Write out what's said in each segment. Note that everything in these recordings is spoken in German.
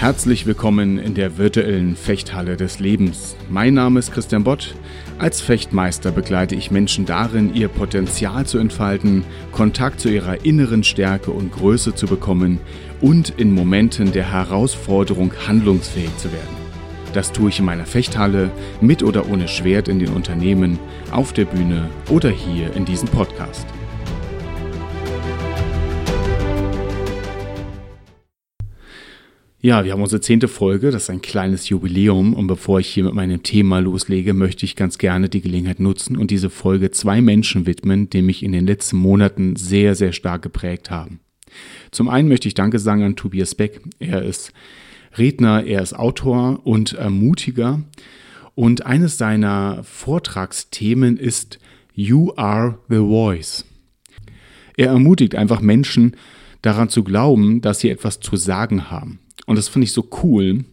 Herzlich willkommen in der virtuellen Fechthalle des Lebens. Mein Name ist Christian Bott. Als Fechtmeister begleite ich Menschen darin, ihr Potenzial zu entfalten, Kontakt zu ihrer inneren Stärke und Größe zu bekommen und in Momenten der Herausforderung handlungsfähig zu werden. Das tue ich in meiner Fechthalle, mit oder ohne Schwert in den Unternehmen, auf der Bühne oder hier in diesem Podcast. Ja, wir haben unsere zehnte Folge, das ist ein kleines Jubiläum und bevor ich hier mit meinem Thema loslege, möchte ich ganz gerne die Gelegenheit nutzen und diese Folge zwei Menschen widmen, die mich in den letzten Monaten sehr, sehr stark geprägt haben. Zum einen möchte ich Danke sagen an Tobias Beck. Er ist Redner, er ist Autor und Ermutiger und eines seiner Vortragsthemen ist You are the Voice. Er ermutigt einfach Menschen daran zu glauben, dass sie etwas zu sagen haben. Und das finde ich so cool.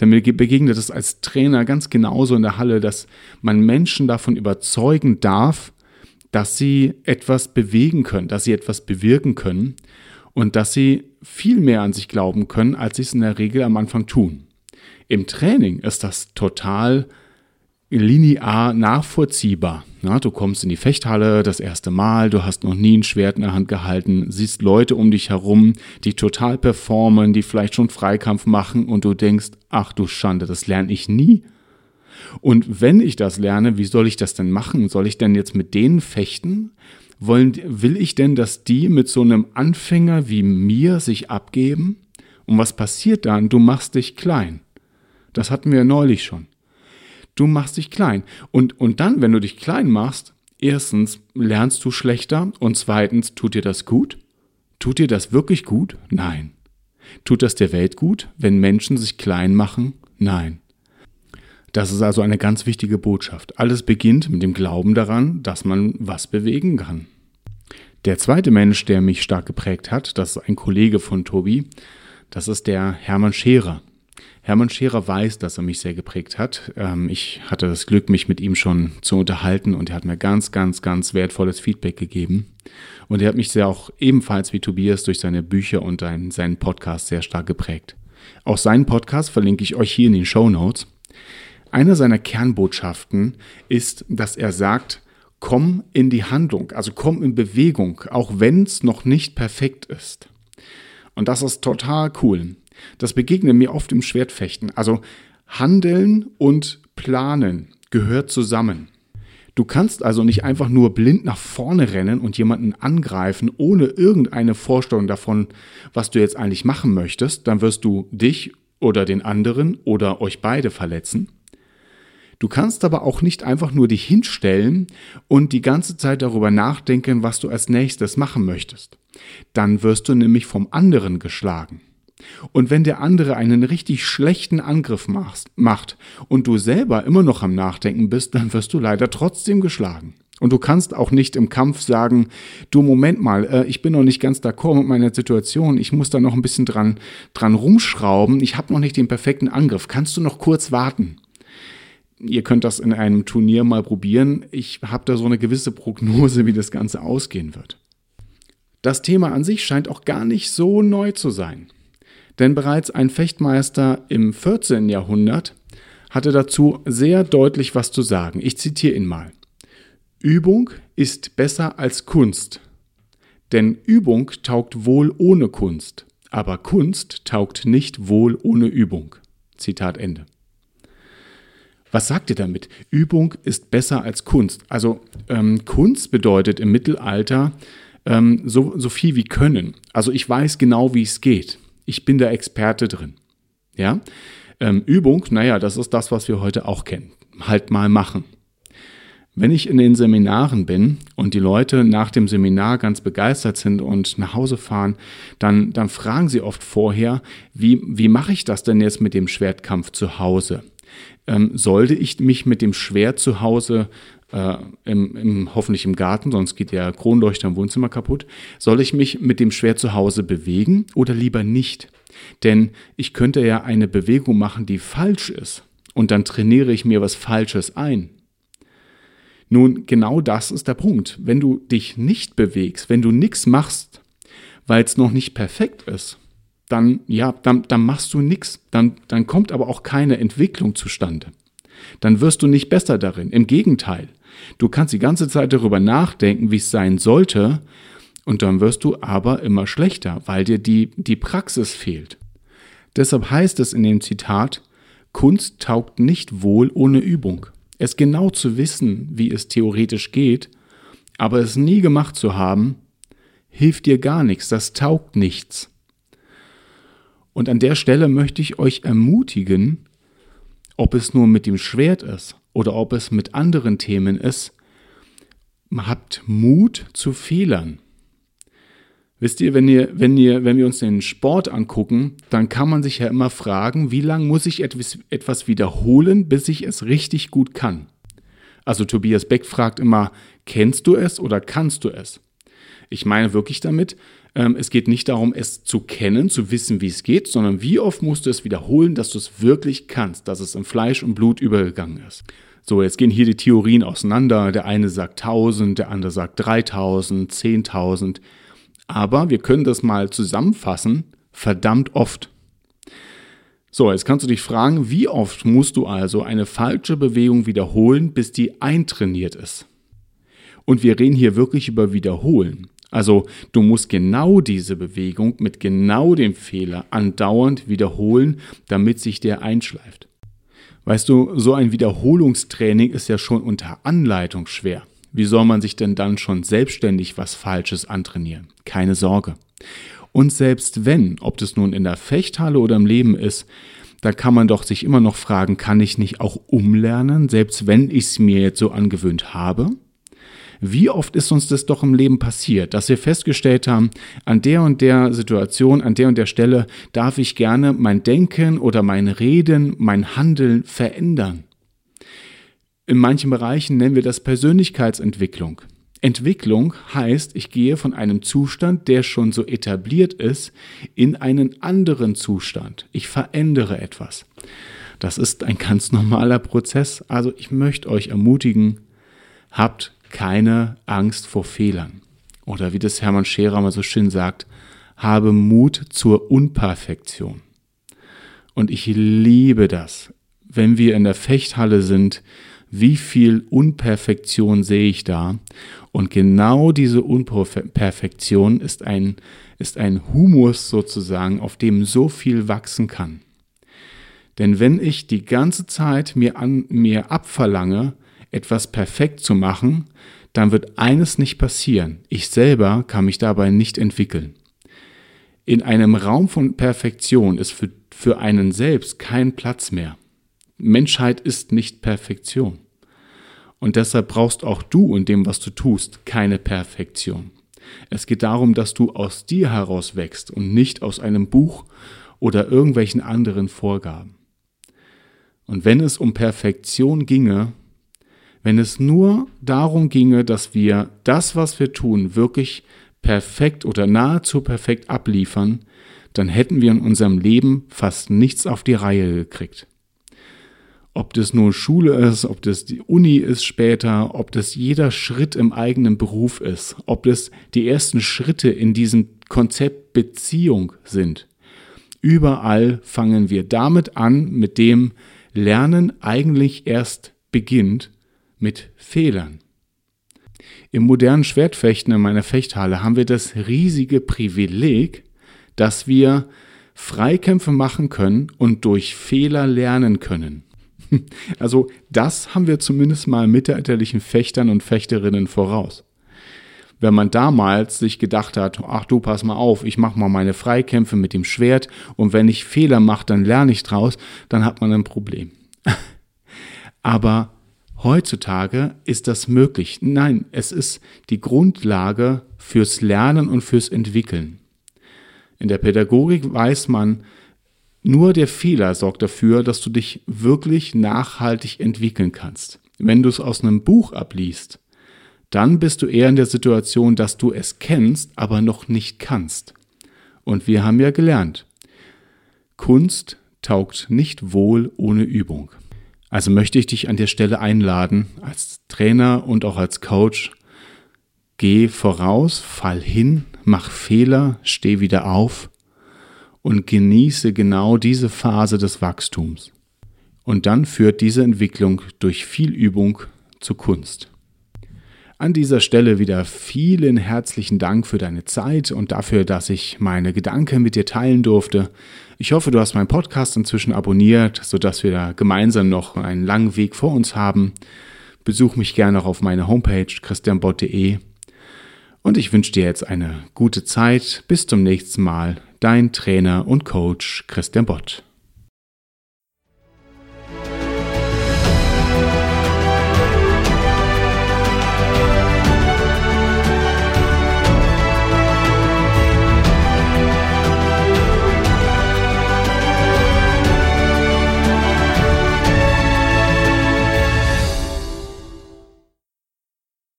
Denn mir begegnet es als Trainer ganz genauso in der Halle, dass man Menschen davon überzeugen darf, dass sie etwas bewegen können, dass sie etwas bewirken können und dass sie viel mehr an sich glauben können, als sie es in der Regel am Anfang tun. Im Training ist das total linear nachvollziehbar. Na, du kommst in die Fechthalle das erste Mal, du hast noch nie ein Schwert in der Hand gehalten, siehst Leute um dich herum, die total performen, die vielleicht schon Freikampf machen und du denkst, ach du Schande, das lerne ich nie. Und wenn ich das lerne, wie soll ich das denn machen? Soll ich denn jetzt mit denen fechten? Wollen, will ich denn, dass die mit so einem Anfänger wie mir sich abgeben? Und was passiert dann? Du machst dich klein. Das hatten wir neulich schon. Du machst dich klein. Und, und dann, wenn du dich klein machst, erstens lernst du schlechter und zweitens tut dir das gut? Tut dir das wirklich gut? Nein. Tut das der Welt gut, wenn Menschen sich klein machen? Nein. Das ist also eine ganz wichtige Botschaft. Alles beginnt mit dem Glauben daran, dass man was bewegen kann. Der zweite Mensch, der mich stark geprägt hat, das ist ein Kollege von Tobi, das ist der Hermann Scherer. Hermann Scherer weiß, dass er mich sehr geprägt hat. Ähm, ich hatte das Glück, mich mit ihm schon zu unterhalten und er hat mir ganz, ganz, ganz wertvolles Feedback gegeben. Und er hat mich sehr auch ebenfalls wie Tobias durch seine Bücher und seinen Podcast sehr stark geprägt. Auch seinen Podcast verlinke ich euch hier in den Show Notes. Eine seiner Kernbotschaften ist, dass er sagt, komm in die Handlung, also komm in Bewegung, auch wenn es noch nicht perfekt ist. Und das ist total cool. Das begegnet mir oft im Schwertfechten. Also Handeln und Planen gehört zusammen. Du kannst also nicht einfach nur blind nach vorne rennen und jemanden angreifen, ohne irgendeine Vorstellung davon, was du jetzt eigentlich machen möchtest. Dann wirst du dich oder den anderen oder euch beide verletzen. Du kannst aber auch nicht einfach nur dich hinstellen und die ganze Zeit darüber nachdenken, was du als nächstes machen möchtest. Dann wirst du nämlich vom anderen geschlagen. Und wenn der andere einen richtig schlechten Angriff macht und du selber immer noch am Nachdenken bist, dann wirst du leider trotzdem geschlagen. Und du kannst auch nicht im Kampf sagen, du Moment mal, äh, ich bin noch nicht ganz d'accord mit meiner Situation, ich muss da noch ein bisschen dran, dran rumschrauben, ich habe noch nicht den perfekten Angriff, kannst du noch kurz warten? Ihr könnt das in einem Turnier mal probieren. Ich habe da so eine gewisse Prognose, wie das Ganze ausgehen wird. Das Thema an sich scheint auch gar nicht so neu zu sein. Denn bereits ein Fechtmeister im 14. Jahrhundert hatte dazu sehr deutlich was zu sagen. Ich zitiere ihn mal. Übung ist besser als Kunst. Denn Übung taugt wohl ohne Kunst, aber Kunst taugt nicht wohl ohne Übung. Zitat Ende. Was sagt ihr damit? Übung ist besser als Kunst. Also ähm, Kunst bedeutet im Mittelalter ähm, so, so viel wie Können. Also ich weiß genau, wie es geht ich bin der Experte drin. Ja? Ähm, Übung, naja, das ist das, was wir heute auch kennen. Halt mal machen. Wenn ich in den Seminaren bin und die Leute nach dem Seminar ganz begeistert sind und nach Hause fahren, dann, dann fragen sie oft vorher, wie, wie mache ich das denn jetzt mit dem Schwertkampf zu Hause? Ähm, sollte ich mich mit dem Schwert zu Hause äh, im, im, hoffentlich im Garten, sonst geht der Kronleuchter im Wohnzimmer kaputt. Soll ich mich mit dem Schwert zu Hause bewegen oder lieber nicht? Denn ich könnte ja eine Bewegung machen, die falsch ist. Und dann trainiere ich mir was Falsches ein. Nun, genau das ist der Punkt. Wenn du dich nicht bewegst, wenn du nichts machst, weil es noch nicht perfekt ist, dann, ja, dann, dann machst du nichts. Dann, dann kommt aber auch keine Entwicklung zustande. Dann wirst du nicht besser darin. Im Gegenteil. Du kannst die ganze Zeit darüber nachdenken, wie es sein sollte, und dann wirst du aber immer schlechter, weil dir die, die Praxis fehlt. Deshalb heißt es in dem Zitat, Kunst taugt nicht wohl ohne Übung. Es genau zu wissen, wie es theoretisch geht, aber es nie gemacht zu haben, hilft dir gar nichts, das taugt nichts. Und an der Stelle möchte ich euch ermutigen, ob es nur mit dem Schwert ist oder ob es mit anderen Themen ist, habt Mut zu Fehlern. Wisst ihr, wenn, ihr, wenn, ihr, wenn wir uns den Sport angucken, dann kann man sich ja immer fragen, wie lange muss ich etwas, etwas wiederholen, bis ich es richtig gut kann? Also Tobias Beck fragt immer, kennst du es oder kannst du es? Ich meine wirklich damit, es geht nicht darum, es zu kennen, zu wissen, wie es geht, sondern wie oft musst du es wiederholen, dass du es wirklich kannst, dass es in Fleisch und Blut übergegangen ist. So, jetzt gehen hier die Theorien auseinander. Der eine sagt 1000, der andere sagt 3000, 10.000. Aber wir können das mal zusammenfassen, verdammt oft. So, jetzt kannst du dich fragen, wie oft musst du also eine falsche Bewegung wiederholen, bis die eintrainiert ist? Und wir reden hier wirklich über Wiederholen. Also du musst genau diese Bewegung mit genau dem Fehler andauernd wiederholen, damit sich der einschleift. Weißt du, so ein Wiederholungstraining ist ja schon unter Anleitung schwer. Wie soll man sich denn dann schon selbstständig was Falsches antrainieren? Keine Sorge. Und selbst wenn, ob das nun in der Fechthalle oder im Leben ist, da kann man doch sich immer noch fragen, kann ich nicht auch umlernen, selbst wenn ich es mir jetzt so angewöhnt habe? Wie oft ist uns das doch im Leben passiert, dass wir festgestellt haben, an der und der Situation, an der und der Stelle darf ich gerne mein Denken oder mein Reden, mein Handeln verändern. In manchen Bereichen nennen wir das Persönlichkeitsentwicklung. Entwicklung heißt, ich gehe von einem Zustand, der schon so etabliert ist, in einen anderen Zustand. Ich verändere etwas. Das ist ein ganz normaler Prozess. Also ich möchte euch ermutigen, habt keine Angst vor Fehlern. Oder wie das Hermann Scherer mal so schön sagt, habe Mut zur Unperfektion. Und ich liebe das, wenn wir in der Fechthalle sind, wie viel Unperfektion sehe ich da? Und genau diese Unperfektion ist ein, ist ein Humus sozusagen, auf dem so viel wachsen kann. Denn wenn ich die ganze Zeit mir, an, mir abverlange, etwas perfekt zu machen, dann wird eines nicht passieren. Ich selber kann mich dabei nicht entwickeln. In einem Raum von Perfektion ist für, für einen selbst kein Platz mehr. Menschheit ist nicht Perfektion. Und deshalb brauchst auch du in dem, was du tust, keine Perfektion. Es geht darum, dass du aus dir heraus wächst und nicht aus einem Buch oder irgendwelchen anderen Vorgaben. Und wenn es um Perfektion ginge, wenn es nur darum ginge, dass wir das, was wir tun, wirklich perfekt oder nahezu perfekt abliefern, dann hätten wir in unserem Leben fast nichts auf die Reihe gekriegt. Ob das nur Schule ist, ob das die Uni ist später, ob das jeder Schritt im eigenen Beruf ist, ob das die ersten Schritte in diesem Konzept Beziehung sind. Überall fangen wir damit an, mit dem Lernen eigentlich erst beginnt mit Fehlern. Im modernen Schwertfechten in meiner Fechthalle haben wir das riesige Privileg, dass wir Freikämpfe machen können und durch Fehler lernen können. Also das haben wir zumindest mal mittelalterlichen Fechtern und Fechterinnen voraus. Wenn man damals sich gedacht hat, ach du, pass mal auf, ich mache mal meine Freikämpfe mit dem Schwert und wenn ich Fehler mache, dann lerne ich draus, dann hat man ein Problem. Aber Heutzutage ist das möglich. Nein, es ist die Grundlage fürs Lernen und fürs Entwickeln. In der Pädagogik weiß man, nur der Fehler sorgt dafür, dass du dich wirklich nachhaltig entwickeln kannst. Wenn du es aus einem Buch abliest, dann bist du eher in der Situation, dass du es kennst, aber noch nicht kannst. Und wir haben ja gelernt, Kunst taugt nicht wohl ohne Übung. Also möchte ich dich an der Stelle einladen, als Trainer und auch als Coach, geh voraus, fall hin, mach Fehler, steh wieder auf und genieße genau diese Phase des Wachstums. Und dann führt diese Entwicklung durch viel Übung zur Kunst. An dieser Stelle wieder vielen herzlichen Dank für deine Zeit und dafür, dass ich meine Gedanken mit dir teilen durfte. Ich hoffe, du hast meinen Podcast inzwischen abonniert, sodass wir da gemeinsam noch einen langen Weg vor uns haben. Besuch mich gerne auch auf meiner Homepage christianbott.de. Und ich wünsche dir jetzt eine gute Zeit. Bis zum nächsten Mal. Dein Trainer und Coach Christian Bott.